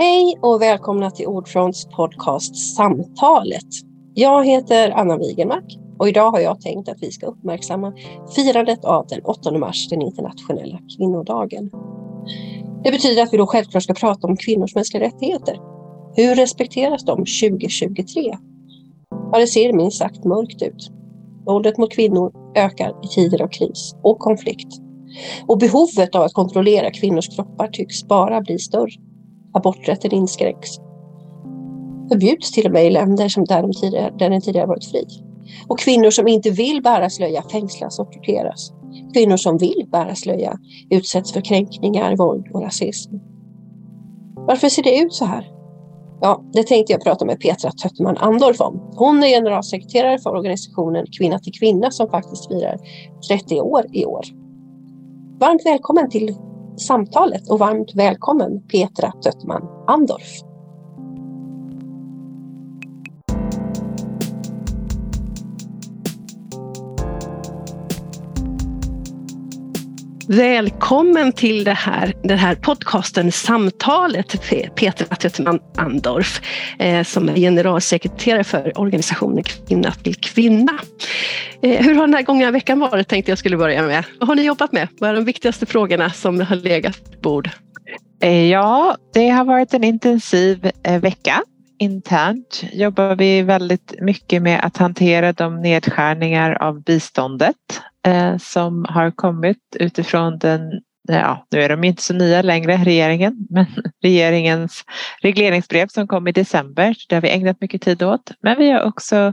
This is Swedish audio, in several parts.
Hej och välkomna till Ordfronts podcast Samtalet. Jag heter Anna Wigermark och idag har jag tänkt att vi ska uppmärksamma firandet av den 8 mars, den internationella kvinnodagen. Det betyder att vi då självklart ska prata om kvinnors mänskliga rättigheter. Hur respekteras de 2023? Ja, det ser minst sagt mörkt ut. Våldet mot kvinnor ökar i tider av kris och konflikt. Och behovet av att kontrollera kvinnors kroppar tycks bara bli större. Aborträtten inskränks. Förbjuds till och med i länder som där, de tidigare, där den tidigare varit fri. Och kvinnor som inte vill bära slöja fängslas och torteras. Kvinnor som vill bära slöja utsätts för kränkningar, våld och rasism. Varför ser det ut så här? Ja, det tänkte jag prata med Petra Töttman Andorf om. Hon är generalsekreterare för organisationen Kvinna till kvinna som faktiskt firar 30 år i år. Varmt välkommen till samtalet och varmt välkommen Petra Töttman Andorf. Välkommen till det här, den här podcasten Samtalet, Petra Töttman Andorf, eh, som är generalsekreterare för organisationen Kvinna till kvinna. Eh, hur har den här gångna veckan varit tänkte jag skulle börja med. Vad har ni jobbat med? Vad är de viktigaste frågorna som har legat på bord? Eh, ja, det har varit en intensiv eh, vecka. Internt jobbar vi väldigt mycket med att hantera de nedskärningar av biståndet Eh, som har kommit utifrån den eh, ja, nu är de inte så nya längre, regeringen, men regeringens regleringsbrev som kom i december. Det har vi ägnat mycket tid åt. Men vi har också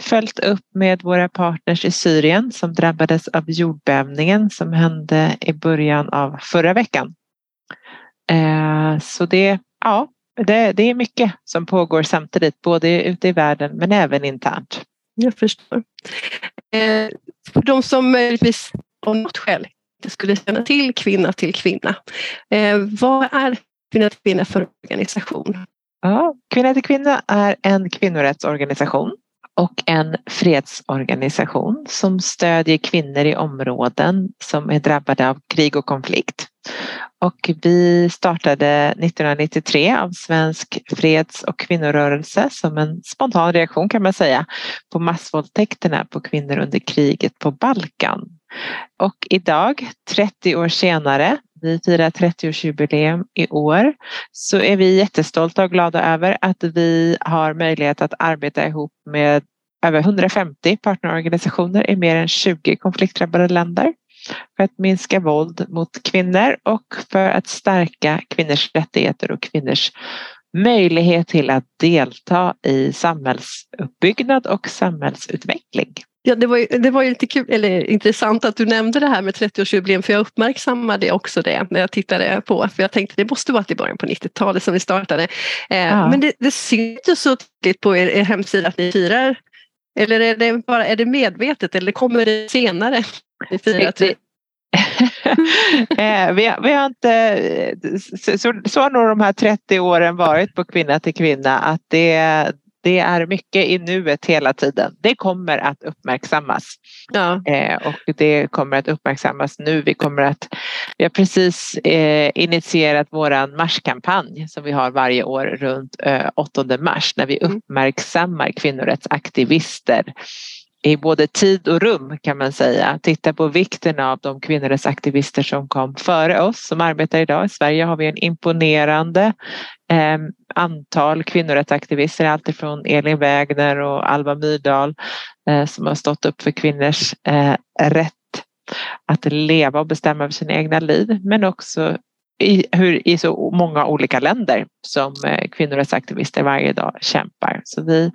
följt upp med våra partners i Syrien som drabbades av jordbävningen som hände i början av förra veckan. Eh, så det, ja, det, det är mycket som pågår samtidigt, både ute i världen men även internt. Jag förstår. Eh, för de som möjligtvis av något skäl inte skulle känna till Kvinna till kvinna. Eh, vad är Kvinna till kvinna för organisation? Ja, Kvinna till kvinna är en kvinnorättsorganisation och en fredsorganisation som stödjer kvinnor i områden som är drabbade av krig och konflikt. Och vi startade 1993 av Svensk freds och kvinnorörelse som en spontan reaktion kan man säga på massvåldtäkterna på kvinnor under kriget på Balkan. Och idag, 30 år senare, vi firar 30-årsjubileum i år, så är vi jättestolta och glada över att vi har möjlighet att arbeta ihop med över 150 partnerorganisationer i mer än 20 konfliktdrabbade länder för att minska våld mot kvinnor och för att stärka kvinnors rättigheter och kvinnors möjlighet till att delta i samhällsuppbyggnad och samhällsutveckling. Ja, det var, ju, det var ju lite kul, eller intressant att du nämnde det här med 30-årsjubileum för jag uppmärksammade också det när jag tittade på, för jag tänkte det måste vara i början på 90-talet som vi startade. Eh, ja. Men det, det syns ju så tydligt på er, er hemsida att ni firar, eller är det, bara, är det medvetet eller kommer det senare? Ni firar eh, vi, vi har inte, så, så har nog de här 30 åren varit på Kvinna till kvinna att det, det är mycket i nuet hela tiden. Det kommer att uppmärksammas. Ja. Eh, och det kommer att uppmärksammas nu. Vi, kommer att, vi har precis eh, initierat våran marskampanj som vi har varje år runt eh, 8 mars när vi mm. uppmärksammar kvinnorättsaktivister i både tid och rum kan man säga. Titta på vikten av de kvinnorättsaktivister som kom före oss som arbetar idag. I Sverige har vi en imponerande eh, antal kvinnorättsaktivister, alltifrån Elin Wägner och Alva Myrdal eh, som har stått upp för kvinnors eh, rätt att leva och bestämma över sina egna liv men också i, hur, i så många olika länder som eh, kvinnorättsaktivister varje dag kämpar. Så vi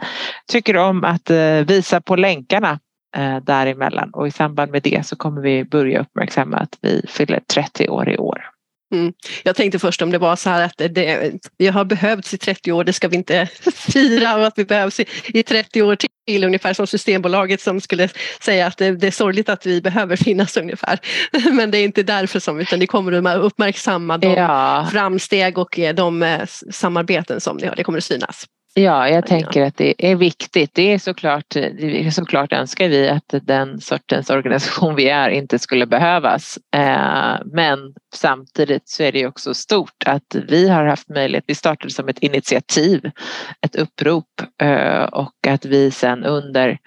tycker om att eh, visa på länkarna eh, däremellan och i samband med det så kommer vi börja uppmärksamma att vi fyller 30 år i år. Mm. Jag tänkte först om det var så här att det, vi har behövts i 30 år, det ska vi inte fira och att vi behövs i, i 30 år till, ungefär som Systembolaget som skulle säga att det, det, är sorgligt att vi behöver finnas ungefär. Men det är inte därför som, utan det kommer att uppmärksamma de ja. framsteg och de eh, samarbeten som ni har, det kommer att synas. Ja, jag tänker att det är viktigt. Det är såklart, såklart önskar vi att den sortens organisation vi är inte skulle behövas. Eh, men samtidigt så är det också stort att vi har haft möjlighet, vi startade som ett initiativ, ett upprop eh, och att vi sedan under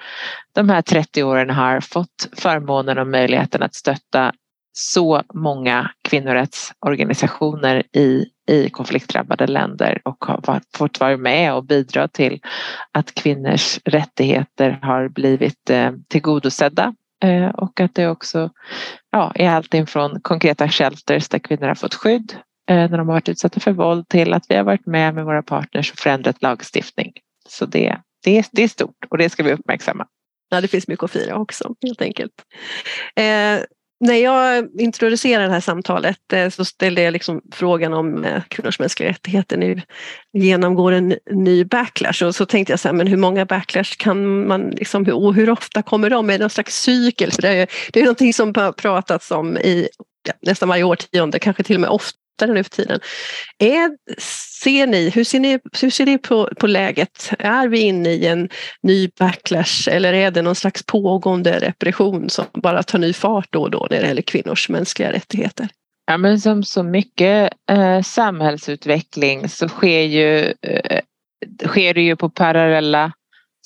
de här 30 åren har fått förmånen och möjligheten att stötta så många kvinnorättsorganisationer i, i konfliktdrabbade länder och har fått vara med och bidra till att kvinnors rättigheter har blivit eh, tillgodosedda eh, och att det också ja, är allting från konkreta shelters där kvinnor har fått skydd eh, när de har varit utsatta för våld till att vi har varit med med våra partners och förändrat lagstiftning. Så det, det, det är stort och det ska vi uppmärksamma. Ja, det finns mycket att fira också helt enkelt. Eh, när jag introducerade det här samtalet eh, så ställde jag liksom frågan om eh, kvinnors mänskliga rättigheter nu genomgår en ny backlash och så tänkte jag så här, men hur många backlash kan man, liksom, och hur ofta kommer de? Är det någon slags cykel? För det, är, det är någonting som har pratats om i ja, nästan varje årtionde, kanske till och med ofta lättare nu för tiden. Är, ser ni, hur ser ni, hur ser ni på, på läget? Är vi inne i en ny backlash eller är det någon slags pågående repression som bara tar ny fart då och då när det gäller kvinnors mänskliga rättigheter? Ja, men som så mycket eh, samhällsutveckling så sker, ju, eh, sker det ju på parallella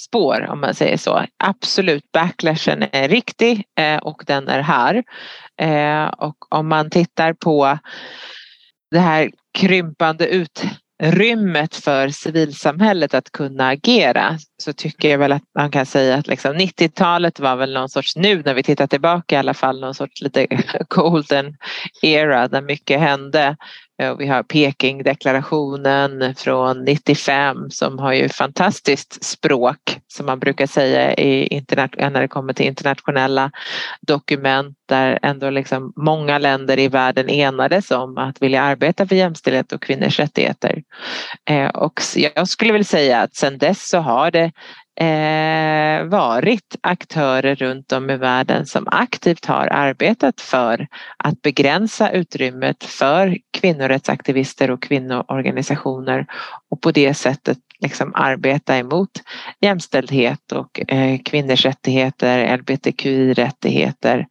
spår om man säger så. Absolut, backlashen är riktig eh, och den är här. Eh, och om man tittar på det här krympande utrymmet för civilsamhället att kunna agera så tycker jag väl att man kan säga att liksom 90-talet var väl någon sorts, nu när vi tittar tillbaka i alla fall, någon sorts lite golden era där mycket hände. Eh, vi har Pekingdeklarationen från 95 som har ju fantastiskt språk som man brukar säga i när det kommer till internationella dokument där ändå liksom många länder i världen enades om att vilja arbeta för jämställdhet och kvinnors rättigheter. Eh, och jag skulle vilja säga att sedan dess så har det eh, varit aktörer runt om i världen som aktivt har arbetat för att begränsa utrymmet för kvinnorättsaktivister och kvinnoorganisationer och på det sättet liksom arbeta emot jämställdhet och eh, kvinnors rättigheter, LBTQI-rättigheter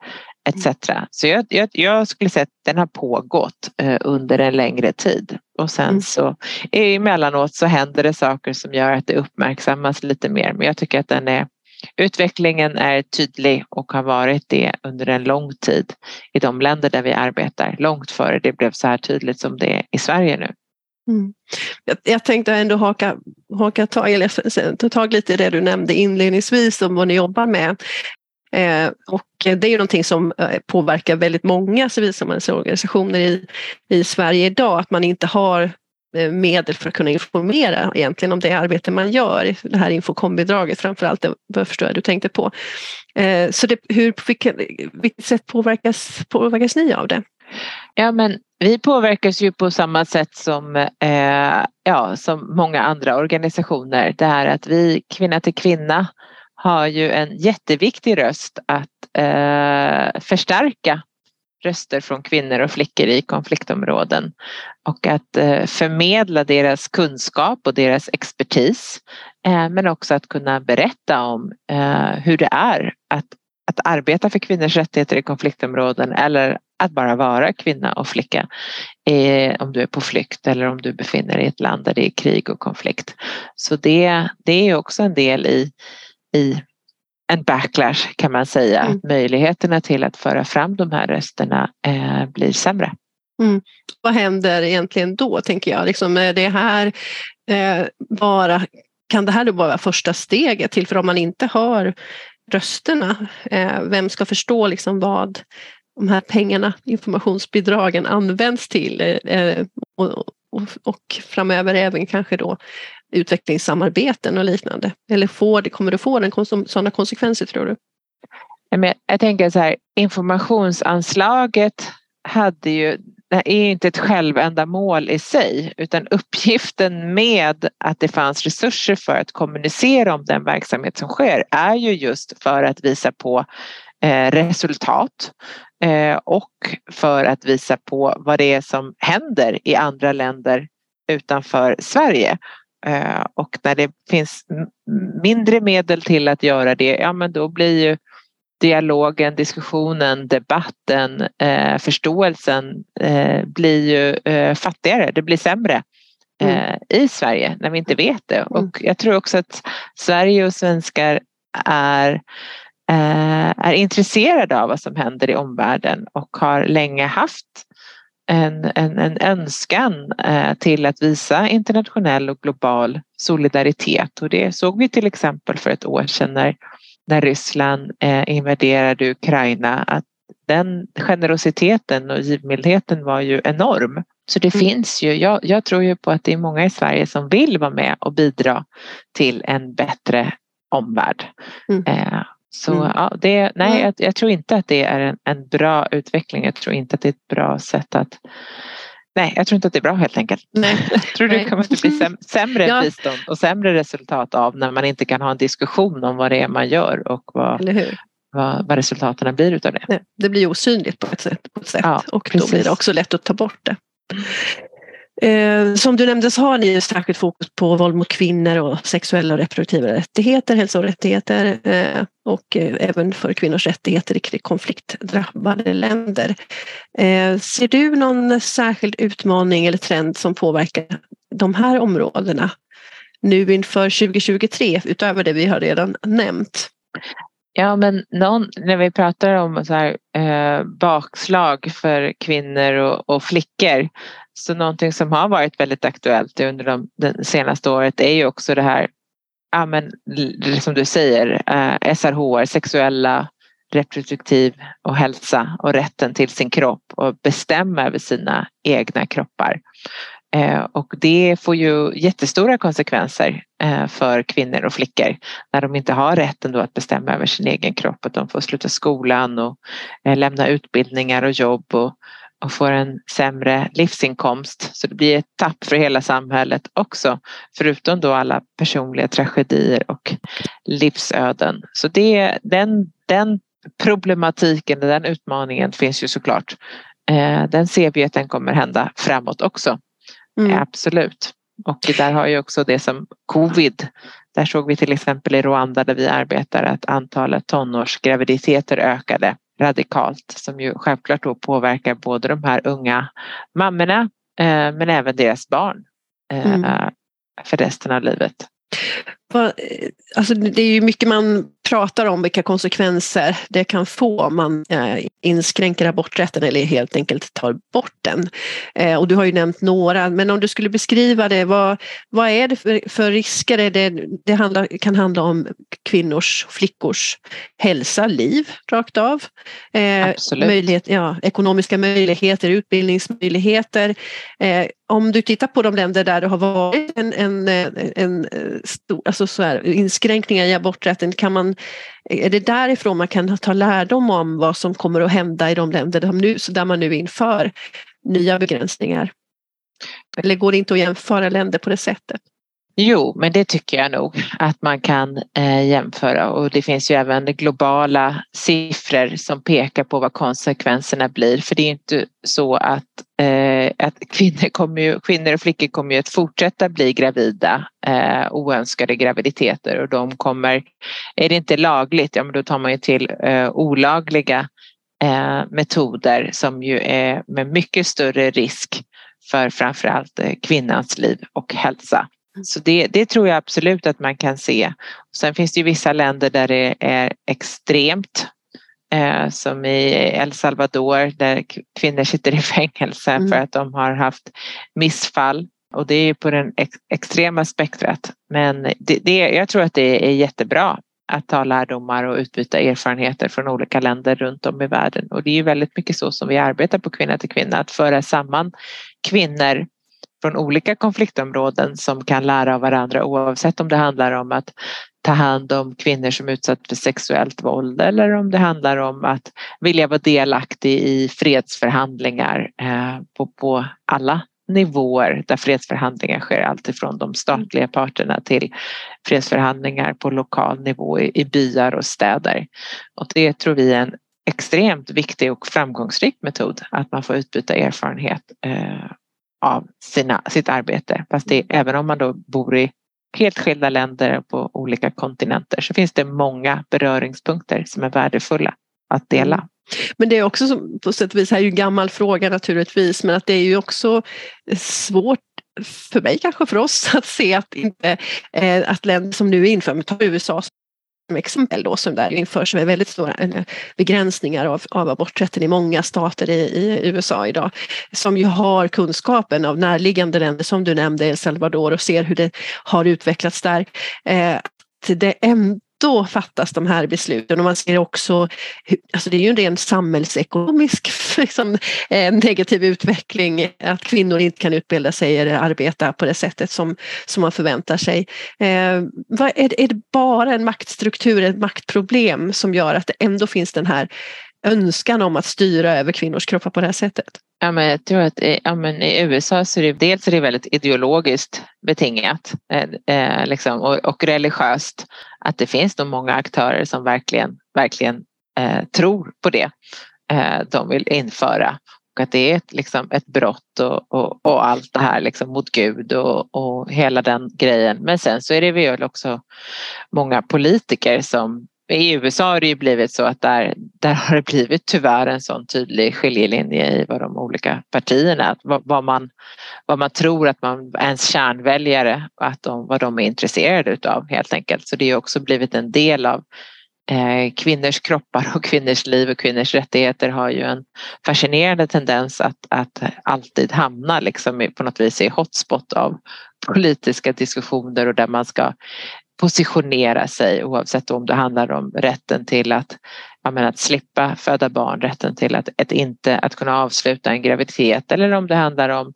etc. Så jag, jag, jag, skulle säga att den har pågått eh, under en längre tid och sen mm. så emellanåt så händer det saker som gör att det uppmärksammas lite mer men jag tycker att den är Utvecklingen är tydlig och har varit det under en lång tid i de länder där vi arbetar, långt före det blev så här tydligt som det är i Sverige nu. Mm. Jag, jag, tänkte ändå haka, haka tag, eller, ta tag lite i det du nämnde inledningsvis om vad ni jobbar med. Eh, och det är ju någonting som eh, påverkar väldigt många civilsamhällesorganisationer i, i Sverige idag, att man inte har eh, medel för att kunna informera egentligen om det arbete man gör, det här infokombidraget framförallt, det förstår jag du tänkte på. Eh, så det, hur, på vilket, vilket sätt påverkas, påverkas ni av det? Ja men vi påverkas ju på samma sätt som, eh, ja, som många andra organisationer. Det här att vi kvinna till kvinna har ju en jätteviktig röst att eh, förstärka röster från kvinnor och flickor i konfliktområden och att eh, förmedla deras kunskap och deras expertis eh, men också att kunna berätta om eh, hur det är att, att arbeta för kvinnors rättigheter i konfliktområden eller att bara vara kvinna och flicka eh, om du är på flykt eller om du befinner dig i ett land där det är krig och konflikt. Så det, det är också en del i i en backlash kan man säga. Mm. Möjligheterna till att föra fram de här rösterna eh, blir sämre. Mm. Vad händer egentligen då tänker jag? Liksom, är det här eh, bara, kan det här då vara första steget till, för om man inte har rösterna, eh, vem ska förstå liksom vad de här pengarna, informationsbidragen används till eh, och, och, och, framöver även kanske då utvecklingssamarbeten och liknande? Eller får det, kommer det få den, sådana konsekvenser tror du? Jag tänker så här, informationsanslaget hade ju, det är inte ett självändamål i sig utan uppgiften med att det fanns resurser för att kommunicera om den verksamhet som sker är ju just för att visa på eh, resultat eh, och för att visa på vad det är som händer i andra länder utanför Sverige och när det finns mindre medel till att göra det, ja men då blir ju dialogen, diskussionen, debatten, eh, förståelsen eh, blir ju eh, fattigare, det blir sämre mm. Eh, i Sverige när vi inte vet det. Mm. Och jag tror också att Sverige och svenskar är eh, är intresserade av vad som händer i omvärlden och har länge haft en, en, en önskan eh, till att visa internationell och global solidaritet och det såg vi till exempel för ett år sedan när, när Ryssland eh, invaderade Ukraina att den generositeten och givmildheten var ju enorm. Så det mm. finns ju, jag, jag, tror ju på att det är många i Sverige som vill vara med och bidra till en bättre omvärld. Mm. Eh, så mm. ja, det, nej, jag, jag, tror inte att det är en, en, bra utveckling. Jag tror inte att det är ett bra sätt att Nej, jag tror inte att det är bra helt enkelt. Nej. Jag tror det kommer att bli säm, sämre ja. bistånd och sämre resultat av när man inte kan ha en diskussion om vad det är man gör och vad, vad, vad resultaten blir utav det. Nej, det blir osynligt på ett sätt, på ett sätt ja, och precis. då blir det också lätt att ta bort det. Eh, som du nämnde så har ni särskilt fokus på våld mot kvinnor och sexuella och reproduktiva rättigheter, hälso och rättigheter eh, och eh, även för kvinnors rättigheter i konfliktdrabbade länder. Eh, ser du någon särskild utmaning eller trend som påverkar de här områdena nu inför 2023 utöver det vi har redan nämnt? Ja, men någon, när vi pratar om så här, eh, bakslag för kvinnor och, och, flickor så någonting som har varit väldigt aktuellt under de, det senaste året är ju också det här, ja, men, som du säger, eh, SRHR, sexuella reproduktiv och hälsa och rätten till sin kropp och bestämma över sina egna kroppar. Eh, och det får ju jättestora konsekvenser eh, för kvinnor och flickor när de inte har rätten då att bestämma över sin egen kropp. Att de får sluta skolan och eh, lämna utbildningar och jobb och, och får en sämre livsinkomst. Så det blir ett tapp för hela samhället också. Förutom då alla personliga tragedier och livsöden. Så det, den, den problematiken, den utmaningen finns ju såklart. Den ser vi att den kommer hända framåt också. Mm. Absolut. Och där har ju också det som covid. Där såg vi till exempel i Rwanda där vi arbetar att antalet tonårsgraviditeter ökade radikalt som ju självklart då påverkar både de här unga mammorna eh, men även deras barn eh, mm. för resten av livet. Alltså det är ju mycket man pratar om vilka konsekvenser det kan få om man eh, inskränker aborträtten eller helt enkelt tar bort den. Eh, och du har ju nämnt några, men om du skulle beskriva det, vad, vad är det för, för risker? Är det, det handlar, kan handla om kvinnors, flickors hälsa, liv rakt av. Eh, möjlighet, ja, ekonomiska möjligheter, utbildningsmöjligheter. Eh, om du tittar på de länder där det har varit en, en, en, stor, alltså så här, inskränkningar i aborträtten, kan man är det därifrån man kan ta lärdom om vad som kommer att hända i de länder där, nu, där man nu inför nya begränsningar? Eller går det inte att jämföra länder på det sättet? Jo, men det tycker jag nog att man kan eh, jämföra och det finns ju även globala siffror som pekar på vad konsekvenserna blir. För det är inte så att, eh, att kvinnor, kommer ju, kvinnor och flickor kommer ju att fortsätta bli gravida, eh, oönskade graviditeter och de kommer, är det inte lagligt, ja men då tar man ju till eh, olagliga eh, metoder som ju är med mycket större risk för framförallt eh, kvinnans liv och hälsa. Så det, det, tror jag absolut att man kan se. Sen finns det ju vissa länder där det är extremt. Eh, som i El Salvador där kvinnor sitter i fängelse mm. för att de har haft missfall. Och det är på den ex extrema spektrat. Men det, det, jag tror att det är jättebra att ta lärdomar och utbyta erfarenheter från olika länder runt om i världen. Och det är ju väldigt mycket så som vi arbetar på Kvinna till kvinna, att föra samman kvinnor från olika konfliktområden som kan lära av varandra oavsett om det handlar om att ta hand om kvinnor som utsatts för sexuellt våld eller om det handlar om att vilja vara delaktig i fredsförhandlingar eh, på, på alla nivåer där fredsförhandlingar sker, alltifrån de statliga parterna till fredsförhandlingar på lokal nivå i, i byar och städer. Och det tror vi är en extremt viktig och framgångsrik metod att man får utbyta erfarenhet eh, av sina, sitt arbete. Fast det, även om man då bor i helt skilda länder på olika kontinenter så finns det många beröringspunkter som är värdefulla att dela. Mm. Men det är också som, på sätt och vis, här är ju en gammal fråga naturligtvis, men att det är ju också svårt för mig, kanske för oss, att se att, inte, eh, att länder som nu inför, tar USA som exempel då som där införs med väldigt stora eh, begränsningar av, av aborträtten i många stater i, i, USA idag. Som ju har kunskapen av närliggande länder som du nämnde, El Salvador och ser hur det har utvecklats där. Eh, det då fattas de här besluten och man ser också, alltså det är ju en ren samhällsekonomisk liksom, eh, negativ utveckling att kvinnor inte kan utbilda sig eller arbeta på det sättet som, som man förväntar sig. Eh, är, är det bara en maktstruktur, ett maktproblem som gör att det ändå finns den här önskan om att styra över kvinnors kroppar på det här sättet? Ja, men jag tror att ja, men i USA så är det dels är det väldigt ideologiskt betingat eh, eh, liksom, och, och, religiöst. Att det finns nog många aktörer som verkligen, verkligen eh, tror på det eh, de vill införa. Och att det är ett, liksom, ett brott och, och, och allt det här liksom, mot Gud och, och hela den grejen. Men sen så är det väl också många politiker som i USA har det ju blivit så att där, där har det blivit tyvärr en sån tydlig skiljelinje i vad de olika partierna, vad, vad man, vad man tror att man, ens kärnväljare, att de, vad de är intresserade utav helt enkelt. Så det har också blivit en del av eh, kvinnors kroppar och kvinnors liv och kvinnors rättigheter har ju en fascinerande tendens att, att alltid hamna liksom på något vis i hotspot av politiska diskussioner och där man ska positionera sig oavsett om det handlar om rätten till att, menar, att slippa föda barn, rätten till att, att, inte att kunna avsluta en graviditet eller om det handlar om,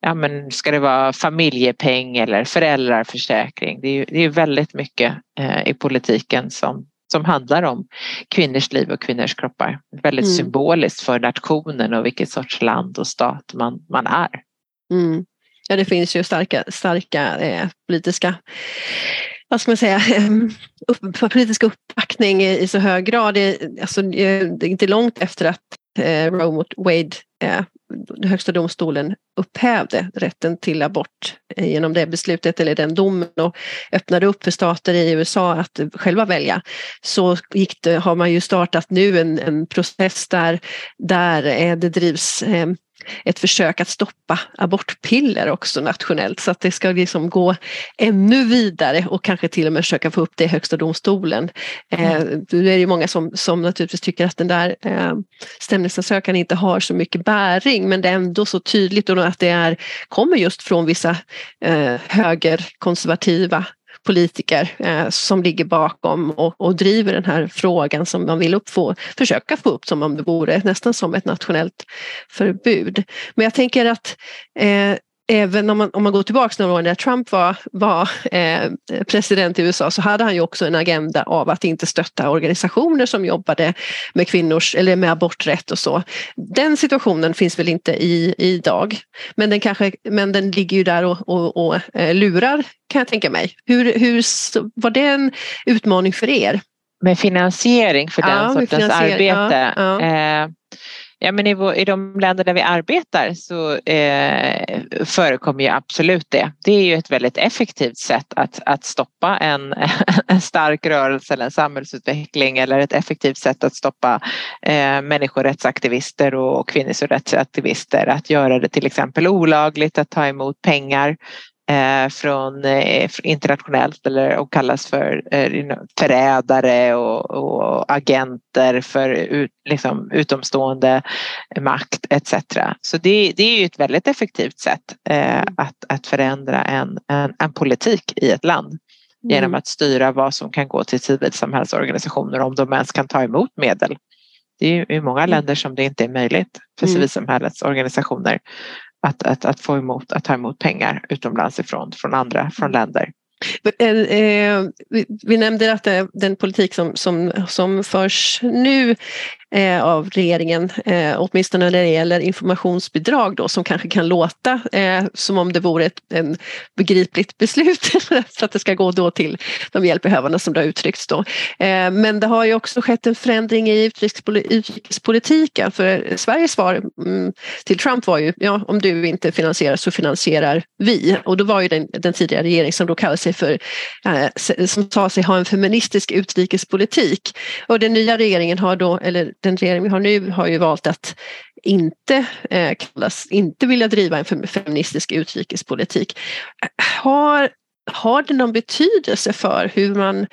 ja men ska det vara familjepeng eller föräldraförsäkring. Det är, det är väldigt mycket eh, i politiken som, som handlar om kvinnors liv och kvinnors kroppar. Väldigt mm. symboliskt för nationen och vilket sorts land och stat man, man är. Mm. Ja, det finns ju starka, starka eh, politiska vad ska man säga, upp, politisk uppbackning i så hög grad. Det, alltså, det är inte långt efter att eh, Roe mot Wade, eh, högsta domstolen upphävde rätten till abort eh, genom det beslutet eller den domen och öppnade upp för stater i USA att själva välja. Så gick det, har man ju startat nu en, en process där, där eh, det drivs eh, ett försök att stoppa abortpiller också nationellt så att det ska liksom gå ännu vidare och kanske till och med försöka få upp det i Högsta domstolen. Eh, mm. nu är det många som, som naturligtvis tycker att den där eh, stämningsansökan inte har så mycket bäring men det är ändå så tydligt att det är, kommer just från vissa eh, högerkonservativa politiker eh, som ligger bakom och, och, driver den här frågan som man vill uppfå, försöka få upp som om det vore nästan som ett nationellt förbud. Men jag tänker att eh, även om man, om man går tillbaka några år när Trump var, var eh, president i USA så hade han ju också en agenda av att inte stötta organisationer som jobbade med kvinnors eller med aborträtt och så. Den situationen finns väl inte i idag men den, kanske, men den ligger ju där och, och, och eh, lurar kan jag tänka mig. Hur, hur, var det en utmaning för er? Med finansiering för den ja, sortens arbete? Ja, ja. Eh, Ja, men i, i de länder där vi arbetar så eh, förekommer ju absolut det. Det är ju ett väldigt effektivt sätt att, att stoppa en, en stark rörelse eller en samhällsutveckling eller ett effektivt sätt att stoppa eh, människorättsaktivister och kvinnorättsaktivister att göra det till exempel olagligt att ta emot pengar från eh, internationellt eller och kallas för eh, förrädare och, och, agenter för ut, liksom, utomstående makt etc. Så det, det är ju ett väldigt effektivt sätt eh, mm. att, att förändra en, en, en politik i ett land mm. genom att styra vad som kan gå till civilsamhällsorganisationer om de ens kan ta emot medel. Det är ju i många mm. länder som det inte är möjligt för civilsamhällets organisationer att, att, att få emot, att ta emot pengar utomlands ifrån, från andra, från mm. länder. Eh, eh, vi nämnde att den politik som, som, som förs nu eh, av regeringen, eh, åtminstone när det gäller informationsbidrag då, som kanske kan låta eh, som om det vore ett en begripligt beslut för att det ska gå då till de hjälpbehövande som det har uttryckts då. Eh, men det har ju också skett en förändring i utrikespolitiken för Sveriges svar mm, till Trump var ju ja, om du inte finansierar så finansierar vi och då var ju den, den tidigare regeringen som då kallade sig för eh, som sa sig ha en feministisk utrikespolitik och den nya regeringen har då, eller den regering vi har nu har ju valt att inte eh, kallas, inte vilja driva en feministisk utrikespolitik. Har, har det någon betydelse för hur man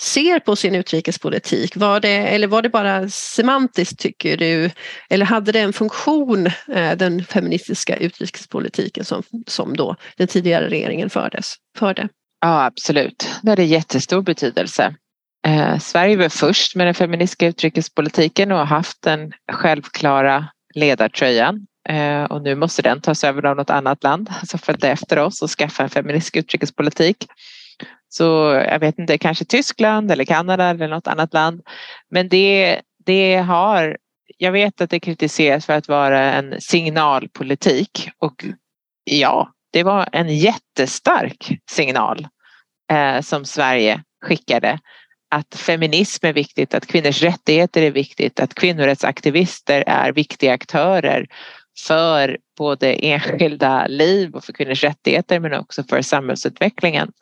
ser på sin utrikespolitik? Var det, eller var det bara semantiskt tycker du? Eller hade det en funktion, eh, den feministiska utrikespolitiken som, som då den tidigare regeringen fördes, förde? Ja absolut, det hade jättestor betydelse. Eh, Sverige var först med den feministiska utrikespolitiken och har haft den självklara ledartröjan eh, och nu måste den tas över av något annat land som följde efter oss och skaffa en feministisk utrikespolitik. Så jag vet inte, kanske Tyskland eller Kanada eller något annat land. Men det, det har, jag vet att det kritiseras för att vara en signalpolitik och ja, det var en jättestark signal eh, som Sverige skickade att feminism är viktigt, att kvinnors rättigheter är viktigt, att kvinnorättsaktivister är viktiga aktörer för både enskilda liv och för kvinnors rättigheter men också för samhällsutvecklingen.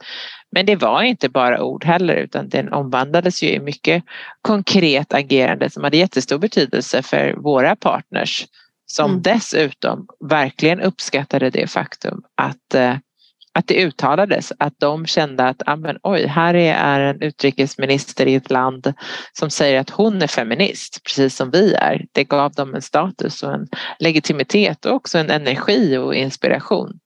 Men det var inte bara ord heller utan den omvandlades ju i mycket konkret agerande som hade jättestor betydelse för våra partners som mm. dessutom verkligen uppskattade det faktum att eh, att det uttalades att de kände att ah, men, oj, här är en utrikesminister i ett land som säger att hon är feminist, precis som vi är. Det gav dem en status och en legitimitet och också en energi och inspiration.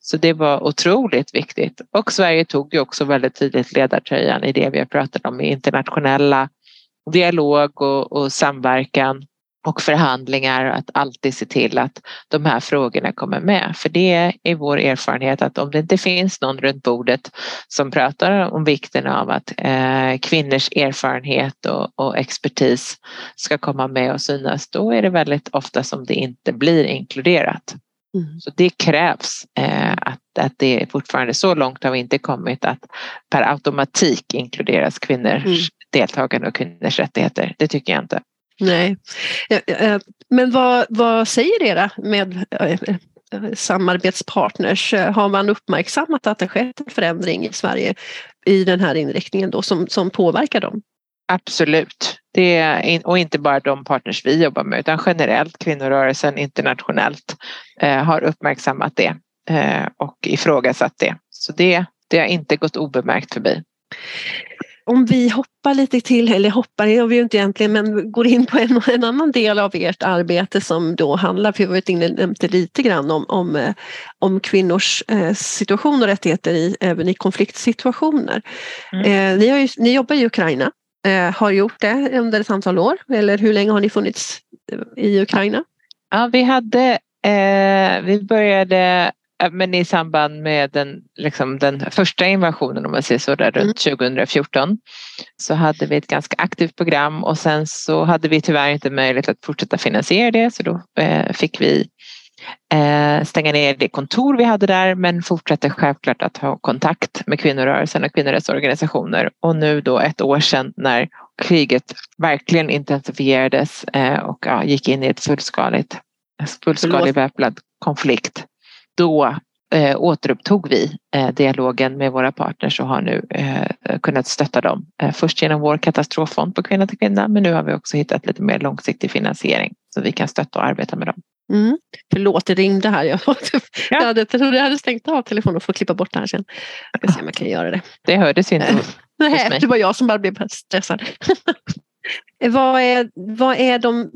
Så det var otroligt viktigt. Och Sverige tog ju också väldigt tydligt ledartröjan i det vi har pratat om i internationella dialog och, och samverkan och förhandlingar att alltid se till att de här frågorna kommer med. För det är vår erfarenhet att om det inte finns någon runt bordet som pratar om vikten av att eh, kvinnors erfarenhet och, och, expertis ska komma med och synas, då är det väldigt ofta som det inte blir inkluderat. Mm. Så det krävs eh, att, att det är fortfarande så långt har vi inte kommit att per automatik inkluderas kvinnors mm. deltagande och kvinnors rättigheter. Det tycker jag inte. Nej. Eh, eh, men vad, vad säger era med eh, samarbetspartners? Har man uppmärksammat att det skett en förändring i Sverige i den här inriktningen då som, som påverkar dem? Absolut. Det är, och inte bara de partners vi jobbar med utan generellt kvinnorörelsen internationellt eh, har uppmärksammat det eh, och ifrågasatt det. Så det, det har inte gått obemärkt förbi om vi hoppar lite till, eller hoppar gör vi ju inte egentligen, men går in på en, en annan del av ert arbete som då handlar, för vi har varit inne nämnde lite grann om, om, eh, om kvinnors eh, situation och rättigheter i, även i konfliktsituationer. Mm. Eh, ni, ju, ni jobbar i Ukraina, eh, har gjort det under ett antal år, eller hur länge har ni funnits i Ukraina? Ja, vi hade eh, vi började men i samband med den, liksom den första invasionen om man säger så, där runt 2014 mm. så hade vi ett ganska aktivt program och sen så hade vi tyvärr inte möjlighet att fortsätta finansiera det så då eh, fick vi eh, stänga ner det kontor vi hade där men fortsatte självklart att ha kontakt med kvinnorörelsen och kvinnorättsorganisationer och nu då ett år sedan när kriget verkligen intensifierades eh, och ja, gick in i ett fullskaligt fullskalig väpnad konflikt då eh, återupptog vi eh, dialogen med våra partners och har nu eh, kunnat stötta dem. Eh, först genom vår katastroffond på Kvinna till kvinna men nu har vi också hittat lite mer långsiktig finansiering så vi kan stötta och arbeta med dem. Mm. Förlåt, det ringde här. Jag, ja. jag, hade, jag trodde jag hade stängt av telefonen och får klippa bort det här sen. Jag ska se om jag kan göra det. Det hördes inte hos Nej, mig. det var jag som bara blev stressad. vad, är, vad är de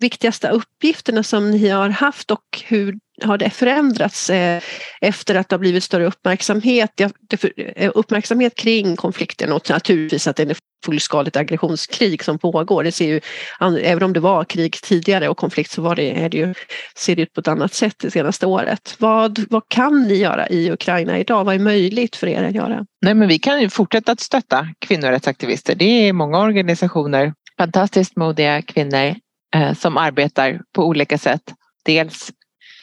viktigaste uppgifterna som ni har haft och hur har det förändrats eh, efter att det har blivit större uppmärksamhet, eh, uppmärksamhet kring konflikten och naturligtvis att det är fullskaligt aggressionskrig som pågår. Det ser ju, även om det var krig tidigare och konflikt så var det, är det ju, ser det ut på ett annat sätt det senaste året. Vad, vad kan ni göra i Ukraina idag? Vad är möjligt för er att göra? Nej, men vi kan ju fortsätta att stötta kvinnorättsaktivister. Det är många organisationer fantastiskt modiga kvinnor Eh, som arbetar på olika sätt. Dels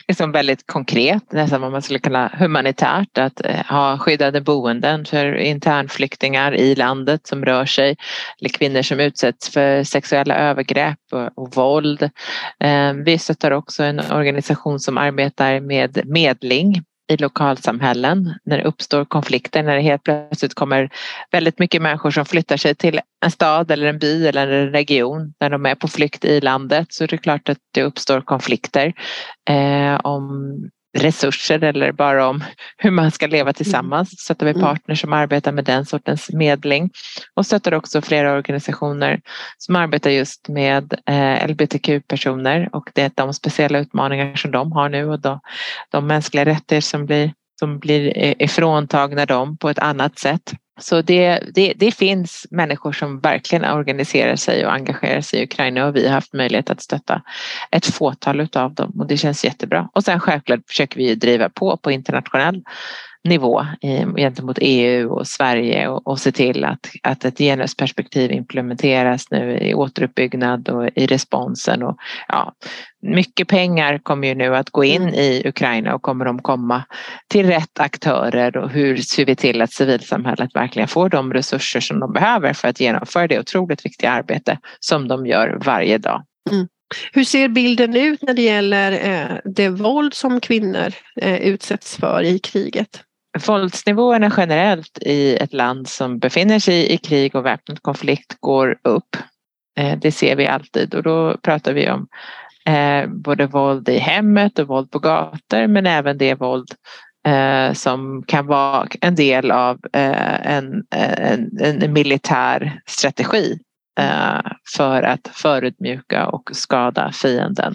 liksom väldigt konkret, nästan vad man skulle kalla humanitärt, att eh, ha skyddade boenden för internflyktingar i landet som rör sig, eller kvinnor som utsätts för sexuella övergrepp och, och våld. Eh, vi stöttar också en organisation som arbetar med medling i lokalsamhällen när det uppstår konflikter, när det helt plötsligt kommer väldigt mycket människor som flyttar sig till en stad eller en by eller en region när de är på flykt i landet så är det klart att det uppstår konflikter eh, om resurser eller bara om hur man ska leva tillsammans. Så Stöttar vi mm. partners som arbetar med den sortens medling och stöttar också flera organisationer som arbetar just med eh, LBTQ-personer och det är de speciella utmaningar som de har nu och de, de mänskliga rättigheter som blir, som blir ifråntagna dem på ett annat sätt. Så det, det, det, finns människor som verkligen organiserar sig och engagerar sig i Ukraina och vi har haft möjlighet att stötta ett fåtal av dem och det känns jättebra. Och sen självklart försöker vi driva på på internationell nivå gentemot EU och Sverige och, och se till att, att ett genusperspektiv implementeras nu i återuppbyggnad och i responsen. Och, ja, mycket pengar kommer ju nu att gå in mm. i Ukraina och kommer de komma till rätt aktörer och hur ser vi till att civilsamhället verkligen får de resurser som de behöver för att genomföra det otroligt viktiga arbete som de gör varje dag. Mm. Hur ser bilden ut när det gäller eh, det våld som kvinnor eh, utsätts för i kriget? Våldsnivåerna generellt i ett land som befinner sig i krig och väpnad konflikt går upp. Eh, det ser vi alltid och då pratar vi om eh, både våld i hemmet och våld på gator men även det våld eh, som kan vara en del av en, en, en militär strategi för att förutmjuka och skada fienden.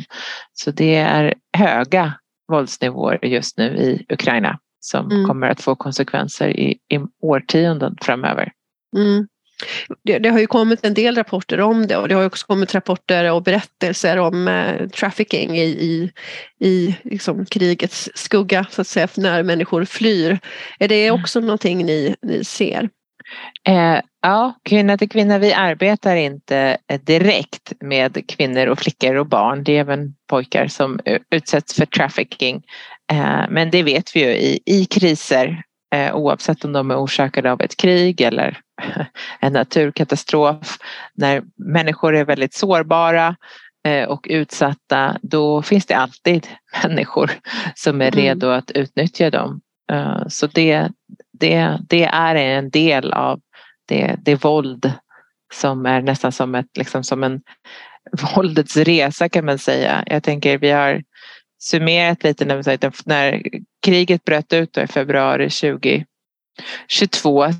Så det är höga våldsnivåer just nu i Ukraina som mm. kommer att få konsekvenser i, i årtionden framöver. Mm. Det, det, har ju kommit en del rapporter om det och det har också kommit rapporter och berättelser om eh, trafficking i, i, i liksom krigets skugga, så att säga, när människor flyr. Är det mm. också mm. någonting ni, ni ser? Eh, ja, Kvinna till kvinna, vi arbetar inte direkt med kvinnor och flickor och barn. Det är även pojkar som utsätts för trafficking. Eh, men det vet vi ju i, i kriser eh, oavsett om de är orsakade av ett krig eller en naturkatastrof. När människor är väldigt sårbara eh, och utsatta då finns det alltid människor som är mm. redo att utnyttja dem. Så det, det, det är en del av det, det våld som är nästan som, ett, liksom som en våldets resa kan man säga. Jag tänker vi har summerat lite när, när kriget bröt ut i februari 2022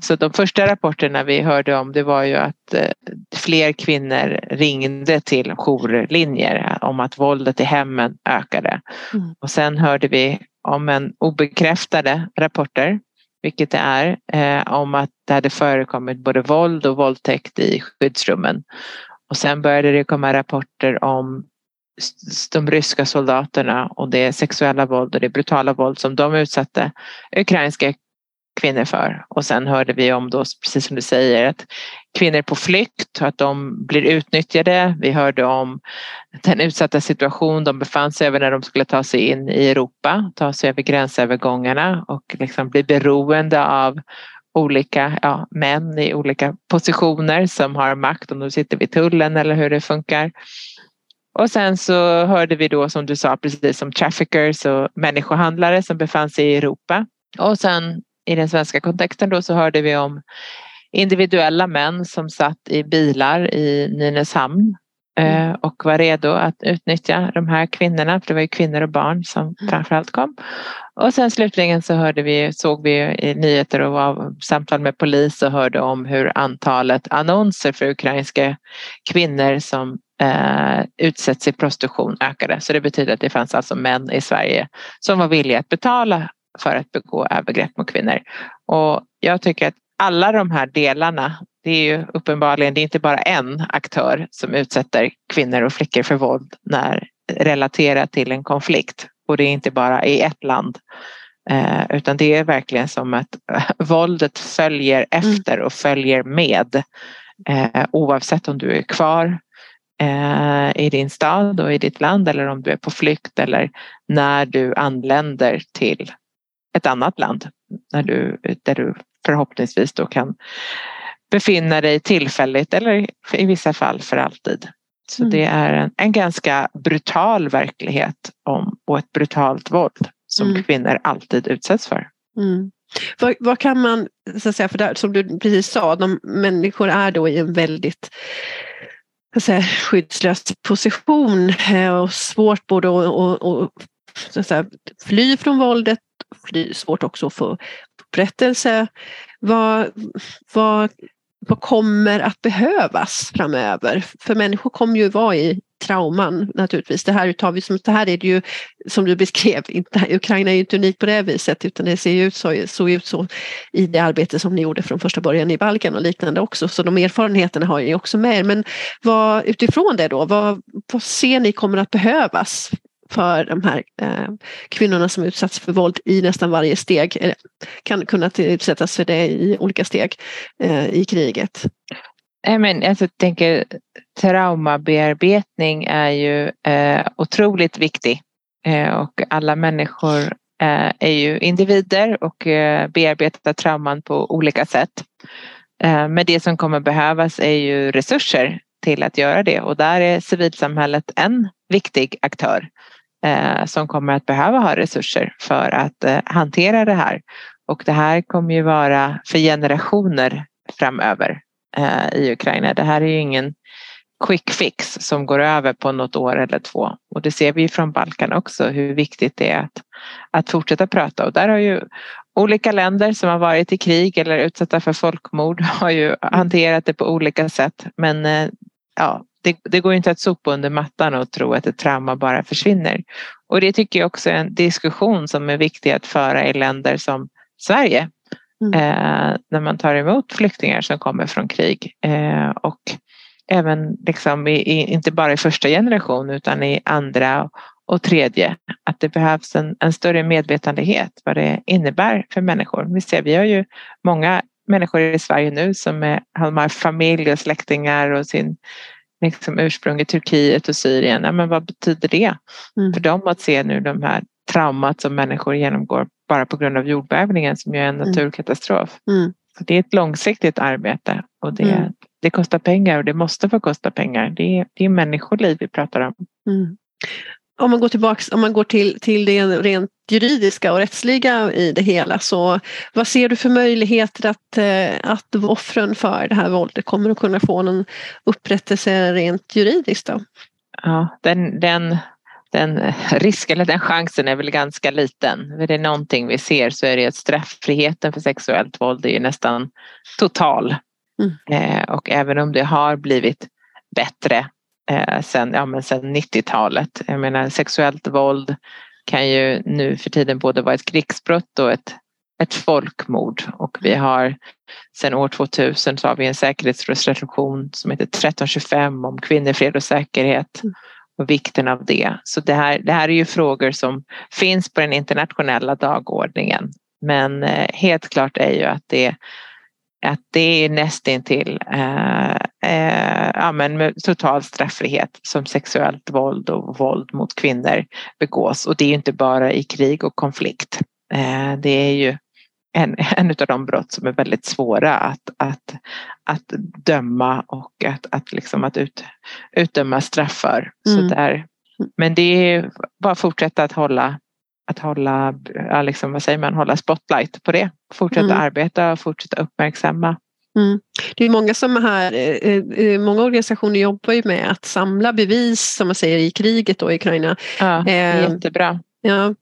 så de första rapporterna vi hörde om det var ju att eh, fler kvinnor ringde till jourlinjer om att våldet i hemmen ökade. Mm. Och sen hörde vi om en obekräftade rapporter vilket det är, eh, om att det hade förekommit både våld och våldtäkt i skyddsrummen. Och sen började det komma rapporter om de ryska soldaterna och det sexuella våld och det brutala våld som de utsatte ukrainska kvinnor för. Och sen hörde vi om då, precis som du säger, att kvinnor på flykt, att de blir utnyttjade. Vi hörde om den utsatta situation de befann sig över när de skulle ta sig in i Europa, ta sig över gränsövergångarna och liksom bli beroende av olika ja, män i olika positioner som har makt, om de sitter vid tullen eller hur det funkar. Och sen så hörde vi då som du sa precis som traffickers och människohandlare som befann sig i Europa. Och sen i den svenska kontexten då så hörde vi om individuella män som satt i bilar i Nynäshamn mm. Eh, och var redo att utnyttja de här kvinnorna, för det var ju kvinnor och barn som mm. framförallt kom. Och sen slutligen så hörde vi, såg vi i nyheter och var samtal med polis och hörde om hur antalet annonser för ukrainska kvinnor som eh, utsätts i prostitution ökade. Så det betyder att det fanns alltså män i Sverige som var villiga att betala för att begå övergrepp mot kvinnor. Och jag tycker att alla de här delarna, det är ju uppenbarligen, det är inte bara en aktör som utsätter kvinnor och flickor för våld när relaterat till en konflikt. Och det är inte bara i ett land. Eh, utan det är verkligen som att våldet följer efter och följer med eh, oavsett om du är kvar i din stad och i ditt land eller om du är på flykt eller när du anländer till ett annat land när du, där du förhoppningsvis då kan befinna dig tillfälligt eller i vissa fall för alltid. Så mm. det är en, en, ganska brutal verklighet om, och ett brutalt våld som mm. kvinnor alltid utsätts för. Mm. Vad, vad, kan man, så att säga, för där, som du precis sa, de människor är då i en väldigt säga, skyddslös position eh, och svårt både att fly från våldet, fly, svårt också att få upprättelse. Vad, vad, vad kommer att behövas framöver? För människor kommer ju vara i trauman naturligtvis. Det här, tar vi som, det här är det ju som du beskrev, inte, Ukraina är ju inte unikt på det viset utan det ser ju ut så, såg ut så i det arbete som ni gjorde från första början i Balkan och liknande också. Så de erfarenheterna har ni också med er. Men vad, utifrån det då, vad, vad ser ni kommer att behövas för de här eh, kvinnorna som utsatts för våld i nästan varje steg, eller kan kunna utsättas för det i olika steg eh, i kriget. Jag, men, alltså, jag tänker traumabearbetning är ju eh, otroligt viktig eh, och alla människor eh, är ju individer och eh, bearbetar trauman på olika sätt. Eh, men det som kommer behövas är ju resurser till att göra det och där är civilsamhället en viktig aktör eh, som kommer att behöva ha resurser för att eh, hantera det här. Och det här kommer ju vara för generationer framöver Eh, i Ukraina. Det här är ju ingen quick fix som går över på något år eller två. Och det ser vi från Balkan också hur viktigt det är att, att fortsätta prata. Och där har ju olika länder som har varit i krig eller utsatta för folkmord har ju hanterat det på olika sätt. Men eh, ja, det, det, går inte att sopa under mattan och tro att ett trauma bara försvinner. Och det tycker jag också är en diskussion som är viktig att föra i länder som Sverige. Mm. Eh, när man tar emot flyktingar som kommer från krig. Eh, och även liksom i, i, inte bara i första generation utan i andra och tredje. Att det behövs en, en större medvetenhet vad det innebär för människor. Vi ser, vi har ju många människor i Sverige nu som är, har familj och släktingar och sin liksom ursprung i Turkiet och Syrien. Ja, men vad betyder det mm. för dem att se nu de här traumat som människor genomgår bara på grund av jordbävningen som ju är en mm. naturkatastrof. Mm. det är ett långsiktigt arbete och det, mm. det kostar pengar och det måste få kosta pengar. Det är, det är människoliv vi pratar om. Mm om man går tillbaks, om man går till, till det rent juridiska och rättsliga i det hela så vad ser du för möjligheter att, eh, att offren för det här våldet kommer att kunna få någon upprättelse rent juridiskt då? Ja, den, den, den risk eller den chansen är väl ganska liten. Är det någonting vi ser så är det att strafffriheten för sexuellt våld är nästan total. Mm. Eh, och även om det har blivit bättre eh, sen, ja, sen 90-talet. Jag menar sexuellt våld kan ju nu för tiden både vara ett krigsbrott och ett, ett folkmord och vi har sedan år 2000 så har vi en säkerhetsresolution som heter 1325 om kvinnor, fred och säkerhet mm och vikten av det. Så det här, det här är ju frågor som finns på den internationella dagordningen. Men eh, helt klart är ju att det att det är nästintill eh, eh, ja, men total straffrihet som sexuellt våld och våld mot kvinnor begås. Och det är ju inte bara i krig och konflikt. Eh, det är ju en, en av de brott som är väldigt svåra att, att, att döma och att, att, liksom att ut, utdöma straff för. Mm. Så där. Men det är bara fortsätta att hålla att hålla, liksom, vad säger man, hålla spotlight på det. Fortsätta mm. arbeta och fortsätta uppmärksamma. Mm. Det är många som här, eh, eh, många organisationer jobbar ju med att samla bevis som man säger i kriget då i Ukraina. Ja, eh, jättebra. Ja.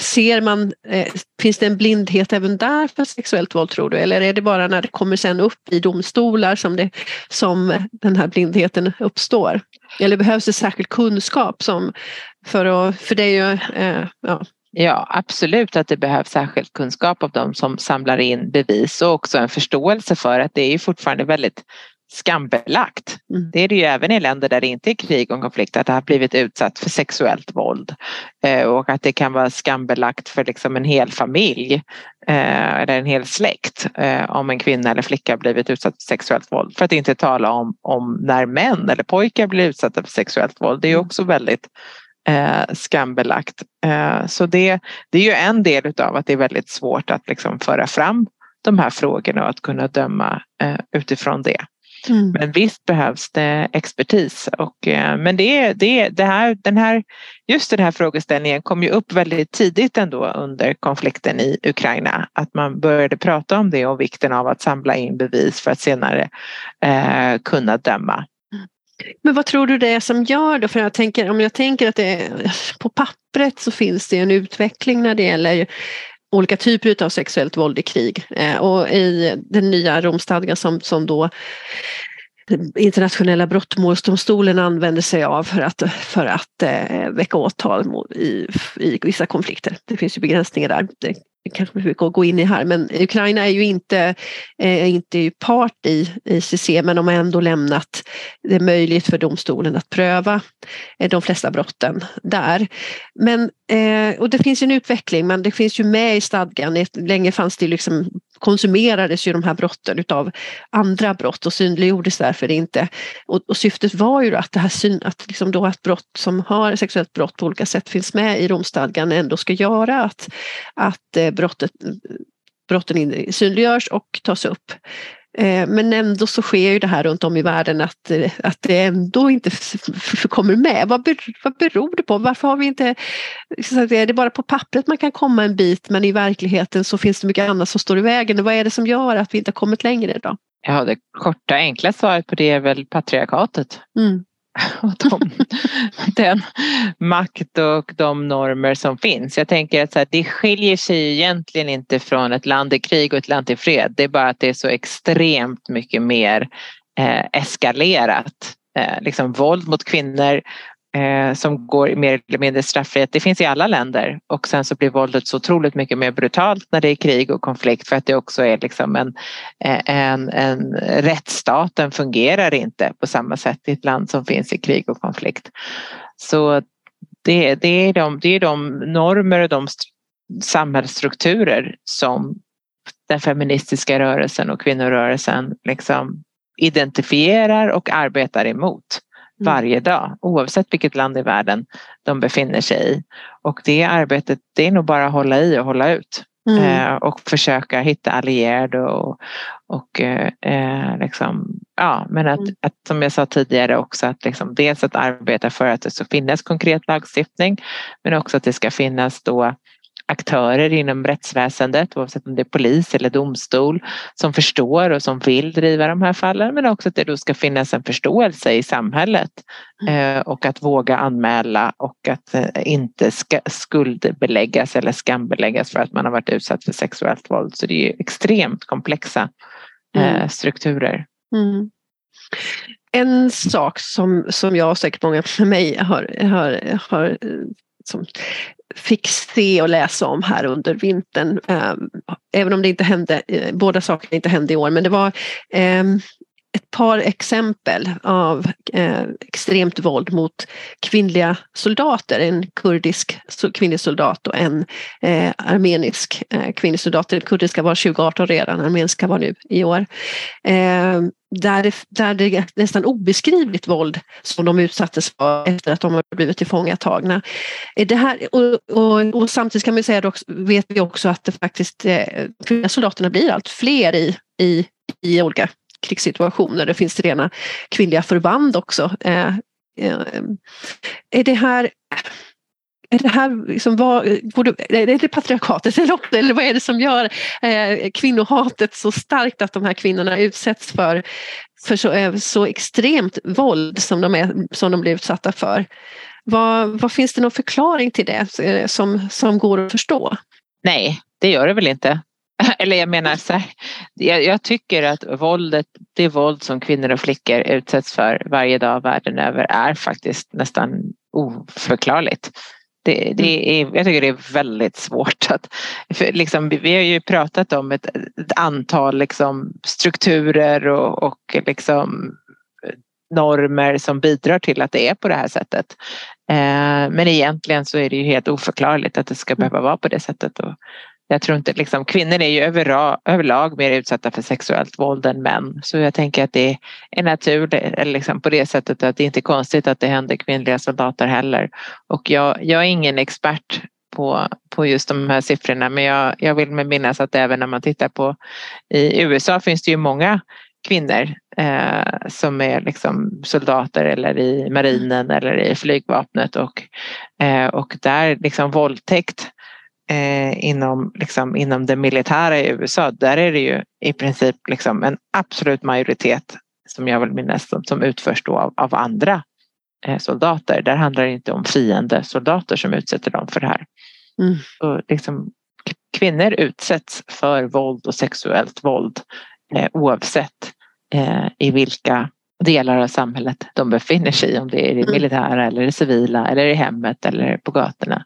ser man, eh, finns det en blindhet även där för sexuellt våld tror du? Eller är det bara när det kommer sen upp i domstolar som, det, som den här blindheten uppstår? Eller behövs det särskild kunskap som för, att, för det är ju, eh, ja. Ja, absolut att det behövs särskild kunskap av de som samlar in bevis och också en förståelse för att det är fortfarande väldigt skambelagt. Mm. Det är det ju även i länder där det inte är krig och konflikt att det har blivit utsatt för sexuellt våld eh, och att det kan vara skambelagt för liksom en hel familj eh, eller en hel släkt eh, om en kvinna eller flicka blivit utsatt för sexuellt våld. För att inte tala om, om när män eller pojkar blir utsatta för sexuellt våld. Det är mm. också väldigt eh, skambelagt. Eh, så det, det är ju en del utav att det är väldigt svårt att liksom föra fram de här frågorna och att kunna döma eh, utifrån det. Mm. Men visst behövs det expertis. Och, eh, men det, det, det här, den här, just den här frågeställningen kom ju upp väldigt tidigt ändå under konflikten i Ukraina. Att man började prata om det och vikten av att samla in bevis för att senare eh, kunna döma. Men vad tror du det är som gör då? För jag tänker, om jag tänker att det är, på pappret så finns det en utveckling när det gäller olika typer av sexuellt våld i krig. Eh, och i den nya Romstadgan som, som då internationella brottmålsdomstolen använder sig av för att, för att eh, väcka åtal i, i vissa konflikter. Det finns ju begränsningar där. Det kanske vi får gå in i här, men Ukraina är ju inte, eh, inte part i ICC men de har ändå lämnat det möjligt för domstolen att pröva eh, de flesta brotten där. Men, eh, och det finns en utveckling, men det finns ju med i stadgan. Länge fanns det liksom konsumerades ju de här brotten utav andra brott och synliggjordes därför inte. Och, och syftet var ju att, det här syn, att, liksom då att brott som har sexuellt brott på olika sätt finns med i Romstadgan ändå ska göra att, att eh, brottet, brotten synliggörs och tas upp. Eh, men ändå så sker ju det här runt om i världen att, eh, att det ändå inte kommer med. Vad, ber, vad beror det på? Varför har vi inte... Är det bara på pappret man kan komma en bit men i verkligheten så finns det mycket annat som står i vägen. Vad är det som gör att vi inte har kommit längre idag? Ja, det korta enkla svaret på det är väl patriarkatet. Mm. och de, den makt och de normer som finns. Jag tänker att så här, det skiljer sig egentligen inte från ett land i krig och ett land i fred. Det är bara att det är så extremt mycket mer eh, eskalerat. Eh, liksom våld mot kvinnor eh, som går mer eller mindre straffrihet. Det finns i alla länder och sen så blir våldet så otroligt mycket mer brutalt när det är krig och konflikt för att det också är liksom en, eh, en, en, rättsstat, rättsstaten fungerar inte på samma sätt i ett land som finns i krig och konflikt. Så det, det, är, de, det är de normer och de samhällsstrukturer som den feministiska rörelsen och kvinnorörelsen liksom identifierar och arbetar emot. Mm. varje dag oavsett vilket land i världen de befinner sig i. Och det arbetet det är nog bara att hålla i och hålla ut. Mm. Eh, och försöka hitta allierade och, och eh, liksom, ja, men att, mm. att, som jag sa tidigare också att liksom dels att arbeta för att det ska finnas konkret lagstiftning men också att det ska finnas då aktörer inom rättsväsendet, oavsett om det är polis eller domstol, som förstår och som vill driva de här fallen, men också att det då ska finnas en förståelse i samhället mm. eh, och att våga anmäla och att eh, inte skuldbeläggas eller skambeläggas för att man har varit utsatt för sexuellt våld. Så det är extremt komplexa eh, mm. strukturer. Mm. En sak som, som jag och säkert många med mig har, har, har som fick se och läsa om här under vintern. Ehm, även om det inte hände, eh, båda sakerna inte hände i år, men det var ehm, ett par exempel av eh, extremt våld mot kvinnliga soldater. En kurdisk kvinnlig soldat och en eh, armenisk kvinnlig soldat. Den kurdiska var 2018 redan, armeniska var nu i år. Ehm, där, det, där det är nästan obeskrivligt våld som de utsattes för efter att de har blivit tillfångatagna. Det här, och, och, och samtidigt kan man säga också, vet vi också att det faktiskt, eh, soldaterna blir allt fler i, i, i olika krigssituationer. Det finns rena kvinnliga förband också. Eh, eh, är det här är det här liksom, vad, är det patriarkatet eller, eller vad är det som gör eh, kvinnohatet så starkt att de här kvinnorna utsätts för, för så, eh, så extremt våld som de, är, som de blir utsatta för? Vad, vad finns det någon förklaring till det eh, som, som går att förstå? Nej, det gör det väl inte. Eller jag menar så här, jag, jag, tycker att våldet, det våld som kvinnor och flickor utsätts för varje dag världen över är faktiskt nästan oförklarligt. Det, det är, jag tycker det är väldigt svårt att... liksom, vi har ju pratat om ett, ett antal liksom, strukturer och, och liksom, normer som bidrar till att det är på det här sättet. Eh, men egentligen så är det ju helt oförklarligt att det ska behöva vara på det sättet. Och jag tror inte, liksom, kvinnor är ju överlag mer utsatta för sexuellt våld än män. Så jag tänker att det är naturligt liksom, på det sättet att det inte är konstigt att det händer kvinnliga soldater heller. Och jag, jag är ingen expert på, på just de här siffrorna men jag, jag vill med minnas att även när man tittar på i USA finns det ju många kvinnor eh, som är liksom soldater eller i marinen eller i flygvapnet och, eh, och där liksom våldtäkt eh, inom, liksom, inom det militära i USA, där är det ju i princip liksom en absolut majoritet som jag vill minnas som, som utförs då av, av andra eh, soldater. Där handlar det inte om fiende soldater som utsätter dem för det här. Mm. Och liksom, kvinnor utsätts för våld och sexuellt våld eh, oavsett eh, i vilka delar av samhället de befinner sig i, om det är det mm. militära eller det civila eller i hemmet eller på gatorna.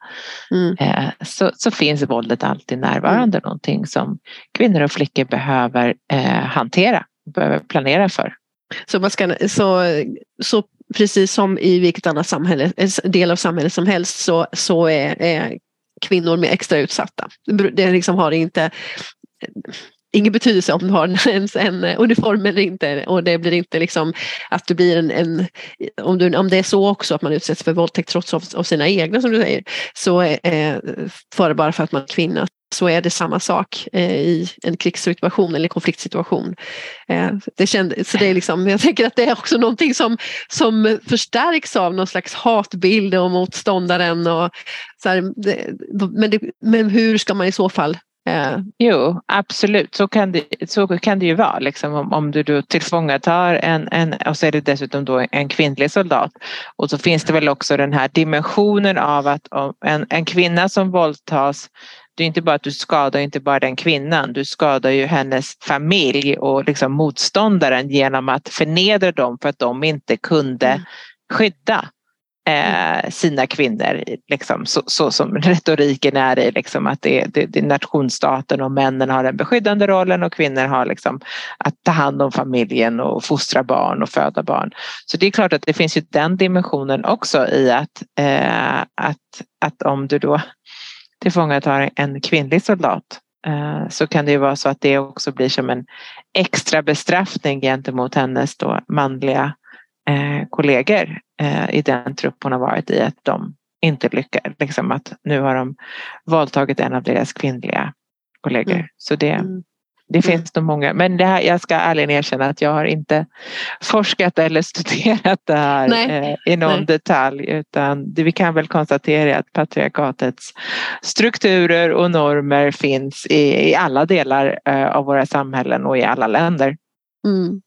Mm. Eh, så, så finns våldet alltid närvarande, mm. någonting som kvinnor och flickor behöver eh, hantera, behöver planera för. Så, man ska, så, så precis som i vilket annat samhälle, del av samhället som helst så, så är, är kvinnor mer extra utsatta. Det liksom har inte ingen betydelse om du har en, en, uniform eller inte och det blir inte liksom att du blir en, en om, du, om det är så också att man utsätts för våldtäkt trots av, av sina egna som du säger, så eh, för bara för att man är kvinna så är det samma sak eh, i en krigssituation eller konfliktsituation. Eh, det kände, så det är liksom, jag tänker att det är också någonting som, som förstärks av någon slags hatbild och motståndaren. Och så här, det, men, det, men hur ska man i så fall Eh, jo, absolut. Så kan det, så kan det ju vara. Liksom, om, om du då tillfångatar en, en, och så är det dessutom då en kvinnlig soldat. Och så finns det väl också den här dimensionen av att en, en kvinna som våldtas det är inte bara att du skadar inte bara den kvinnan, du skadar ju hennes familj och liksom motståndaren genom att förnedra dem för att de inte kunde mm. skydda eh, sina kvinnor, liksom, så, så, som retoriken är i liksom, att det, det, det är nationsstaten och männen har den beskyddande rollen och kvinnor har liksom, att ta hand om familjen och fostra barn och föda barn. Så det är klart att det finns ju den dimensionen också i att, eh, att, att om du då tillfångatar en kvinnlig soldat eh, så kan det ju vara så att det också blir som en extra bestraffning gentemot hennes då manliga eh, kollegor i den trupp hon har varit i att de inte lyckas. Liksom att nu har de våldtagit en av deras kvinnliga kollegor. Mm. Så det, mm. det finns mm. nog många. Men det här, jag ska ärligen erkänna att jag har inte forskat eller studerat det här eh, i någon Nej. detalj utan det, vi kan väl konstatera att patriarkatets strukturer och normer finns i, i alla delar eh, av våra samhällen och i alla länder. Mm.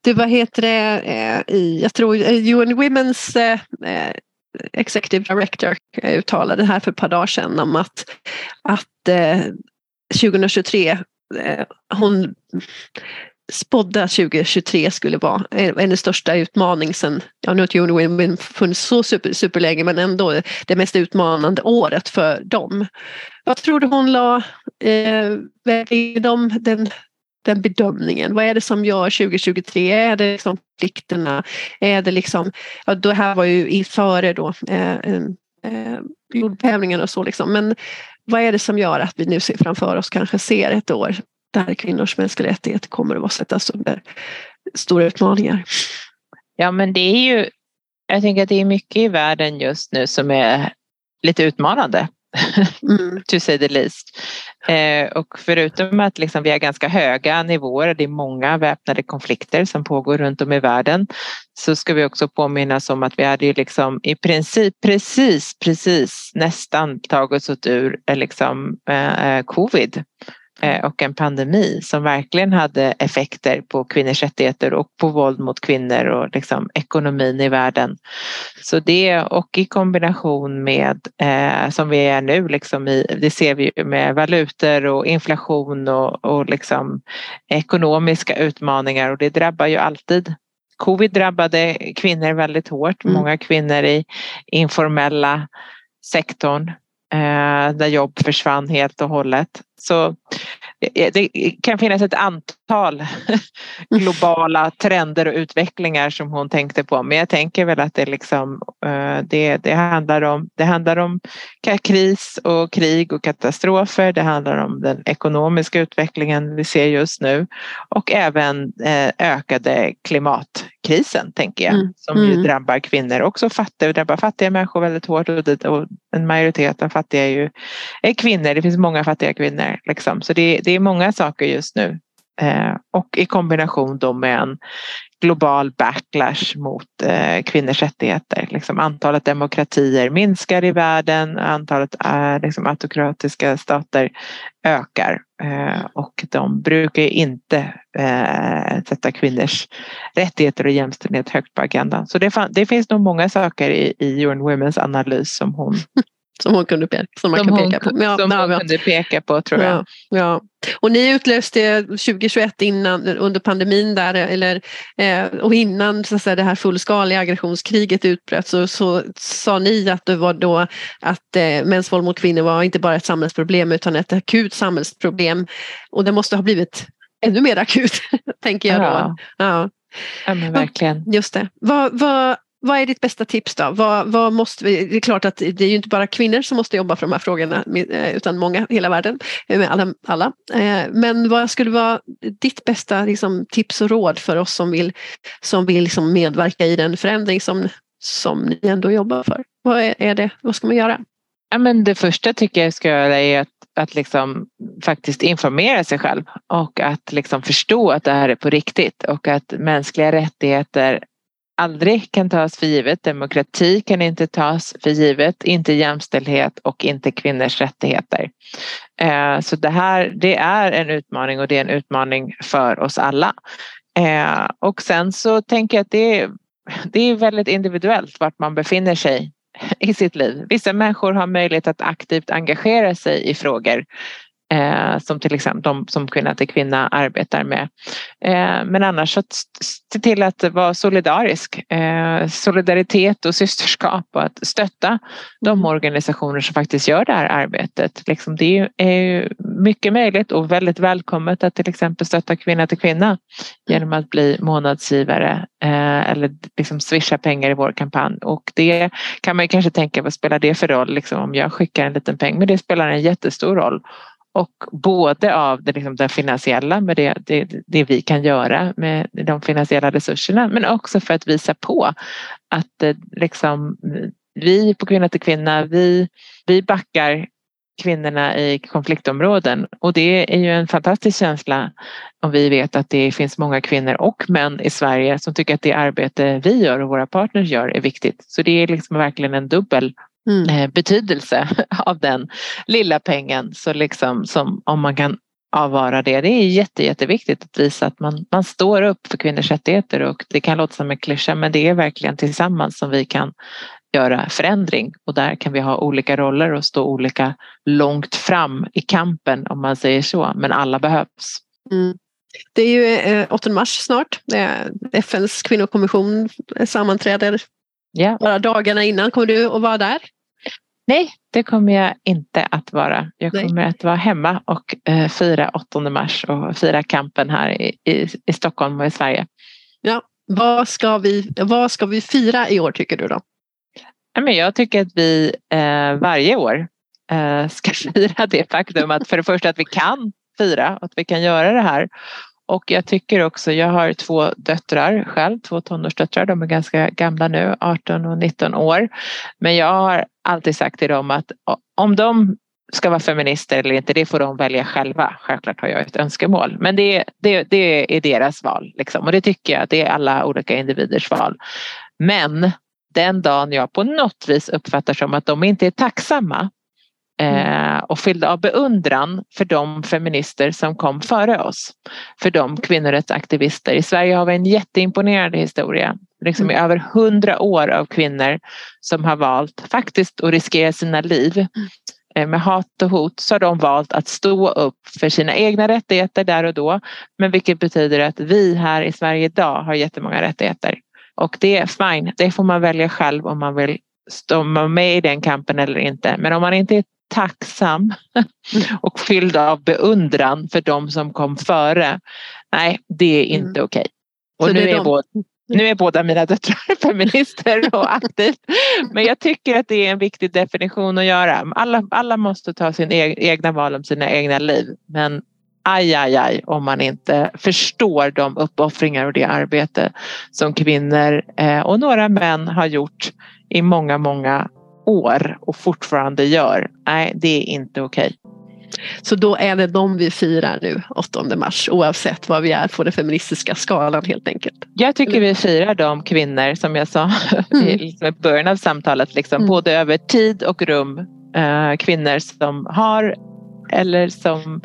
Du, vad heter det, eh, jag tror eh, UN Women's eh, eh, Executive Director eh, uttalade här för ett par dagar sedan om att, att 2023, hon spådde att 2023 skulle vara hennes största utmaning sen, ja nu har UN Women funnits så super, superlänge men ändå det mest utmanande året för dem. Vad tror du hon la eh, de, den den bedömningen. Vad är det som gör 2023? Är det liksom konflikterna? Är det liksom, ja, det här var ju i före då eh, eh, eh, jordbävningen och så liksom. Men vad är det som gör att vi nu ser framför oss kanske ser ett år där kvinnors mänskliga rättigheter kommer att vara sättas under stora utmaningar? Ja men det är ju, jag tänker att det är mycket i världen just nu som är lite utmanande. Mm. to say the least. Eh, och förutom att liksom vi har ganska höga nivåer, det är många väpnade konflikter som pågår runt om i världen, så ska vi också påminnas om att vi hade ju liksom i princip precis, precis nästan tagit oss ut ur eh, liksom, eh, eh covid och en pandemi som verkligen hade effekter på kvinnors rättigheter och på våld mot kvinnor och liksom ekonomin i världen. Så det och i kombination med eh, som vi är nu, liksom i, det ser vi med valutor och inflation och, och liksom ekonomiska utmaningar och det drabbar ju alltid Covid drabbade kvinnor väldigt hårt, mm. många kvinnor i informella sektorn där jobb försvann helt och hållet. Så eh, eh, det kan finnas ett antal globala trender och utvecklingar som hon tänkte på men jag tänker väl att det, liksom, eh, det, det, handlar, om, det handlar om kris och krig och katastrofer. Det handlar om den ekonomiska utvecklingen vi ser just nu och även eh, ökade klimatkrisen tänker jag mm. som ju mm. drabbar kvinnor också fattiga, drabbar fattiga människor väldigt hårt och en majoritet av fattiga är ju är kvinnor. Det finns många fattiga kvinnor liksom. så det, det är många saker just nu Eh, och i kombination då med en global backlash mot eh, kvinnors rättigheter. Liksom antalet demokratier minskar i världen, antalet eh, liksom autokratiska stater ökar eh, och de brukar inte eh, sätta kvinnors rättigheter och jämställdhet högt på agendan. Så det, det finns nog många saker i, i UN Women's analys som hon som hon kunde peka, som man som kan peka på. Ja, som hon ja. kunde peka på tror jag. Ja, ja. Och ni utlöste 2021 innan, under pandemin där, eller, eh, och innan så att säga, det här fullskaliga aggressionskriget utbröt så, så sa ni att det var då att eh, mäns våld mot kvinnor var inte bara ett samhällsproblem utan ett akut samhällsproblem. Och det måste ha blivit ännu mer akut, tänker jag då. Ja. Ja, men verkligen. Just det. Vad, vad, vad är ditt bästa tips då? Vad, vad måste vi, det är klart att det är ju inte bara kvinnor som måste jobba för de här frågorna eh, utan många, hela världen, eh, med alla. alla. Eh, men vad skulle vara ditt bästa liksom, tips och råd för oss som vill, som vill liksom medverka i den förändring som, som ni ändå jobbar för? Vad är, är det? Vad ska man göra? Ja, men det första tycker jag ska göra är att, att liksom faktiskt informera sig själv och att liksom förstå att det här är på riktigt och att mänskliga rättigheter aldrig kan tas för givet. Demokrati kan inte tas för givet, inte jämställdhet och inte kvinnors rättigheter. Eh, så det här det är en utmaning och det är en utmaning för oss alla. Eh, och sen så tänker jag att det är, det är väldigt individuellt vart man befinner sig i sitt liv. Vissa människor har möjlighet att aktivt engagera sig i frågor eh, som till exempel de som Kvinna till kvinna arbetar med. Eh, men annars att se till att vara solidarisk. Eh, solidaritet och systerskap och att stötta de mm. organisationer som faktiskt gör det här arbetet. Liksom det är mycket möjligt och väldigt välkommet att till exempel stötta Kvinna till kvinna genom att bli månadsgivare eh, eller liksom swisha pengar i vår kampanj och det kan man kanske tänka vad spelar det för roll liksom om jag skickar en liten peng men det spelar en jättestor roll och både av det, liksom det finansiella med det, det, det, vi kan göra med de finansiella resurserna men också för att visa på att eh, liksom, vi på Kvinna till Kvinna, vi, vi backar kvinnorna i konfliktområden och det är ju en fantastisk känsla om vi vet att det finns många kvinnor och män i Sverige som tycker att det arbete vi gör och våra partners gör är viktigt. Så det är liksom verkligen en dubbel mm. Eh, betydelse av den lilla pengen. Så liksom som om man kan avvara det. Det är jätte, jätteviktigt att visa att man, man står upp för kvinnors rättigheter och det kan låta som en klyscha men det är verkligen tillsammans som vi kan göra förändring och där kan vi ha olika roller och stå olika långt fram i kampen om man säger så men alla behövs. Mm. Det är ju 8 eh, mars snart. FNs kvinnokommission sammanträder yeah. bara dagarna innan. Kommer du att vara där? Nej, det kommer jag inte att vara. Jag kommer Nej. att vara hemma och eh, fira 8 mars och fira kampen här i, i, i Stockholm och i Sverige. Ja, vad ska, vi, vad ska vi fira i år tycker du då? jag tycker att vi eh, varje år eh, ska fira det faktum att för det första att vi kan fira, att vi kan göra det här och jag tycker också, jag har två döttrar själv, två tonårsdöttrar, de är ganska gamla nu, 18 och 19 år. Men jag har alltid sagt till dem att om de ska vara feminister eller inte, det får de välja själva. Självklart har jag ett önskemål, men det, det, det är deras val. Liksom. Och det tycker jag, det är alla olika individers val. Men den dagen jag på något vis uppfattar som att de inte är tacksamma eh, och fyllda av beundran för de feminister som kom före oss. För de kvinnorättsaktivister. I Sverige har vi en jätteimponerande historia. Liksom mm. i över hundra år av kvinnor som har valt faktiskt att riskera sina liv mm. eh, med hat och hot så har de valt att stå upp för sina egna rättigheter där och då. Men vilket betyder att vi här i Sverige idag har jättemånga rättigheter. Och det är fine, det får man välja själv om man vill de med i den kampen eller inte. Men om man inte är tacksam och fylld av beundran för de som kom före. Nej, det är inte mm. okej. Och nu är, de... både, nu är båda mina döttrar feminister och aktivt. Men jag tycker att det är en viktig definition att göra. Alla, alla måste ta sin egna val om sina egna liv. Men aj, aj, aj om man inte förstår de uppoffringar och det arbete som kvinnor eh, och några män har gjort i många, många år och fortfarande gör. Nej, det är inte okej. Så då är det de vi firar nu 8 mars oavsett vad vi är på den feministiska skalan helt enkelt. Jag tycker vi firar de kvinnor som jag sa mm. i början av samtalet, liksom, mm. både över tid och rum. Eh, kvinnor som har eller som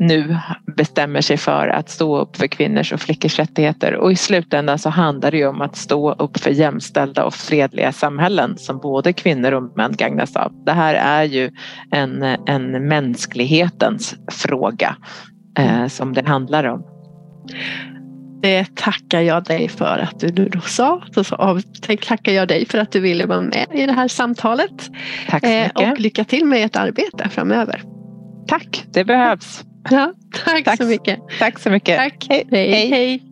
nu bestämmer sig för att stå upp för kvinnors och flickors rättigheter och i slutändan så handlar det ju om att stå upp för jämställda och fredliga samhällen som både kvinnor och män gagnas av. Det här är ju en, en mänsklighetens fråga eh, som det handlar om. Det tackar jag dig för att du då sa. Så tackar jag dig för att du ville vara med i det här samtalet. Tack så mycket. Eh, och lycka till med ert arbete framöver. Tack, det behövs. Ja, tack, tack så mycket. Tack så mycket. Tack. Hej. hej. hej.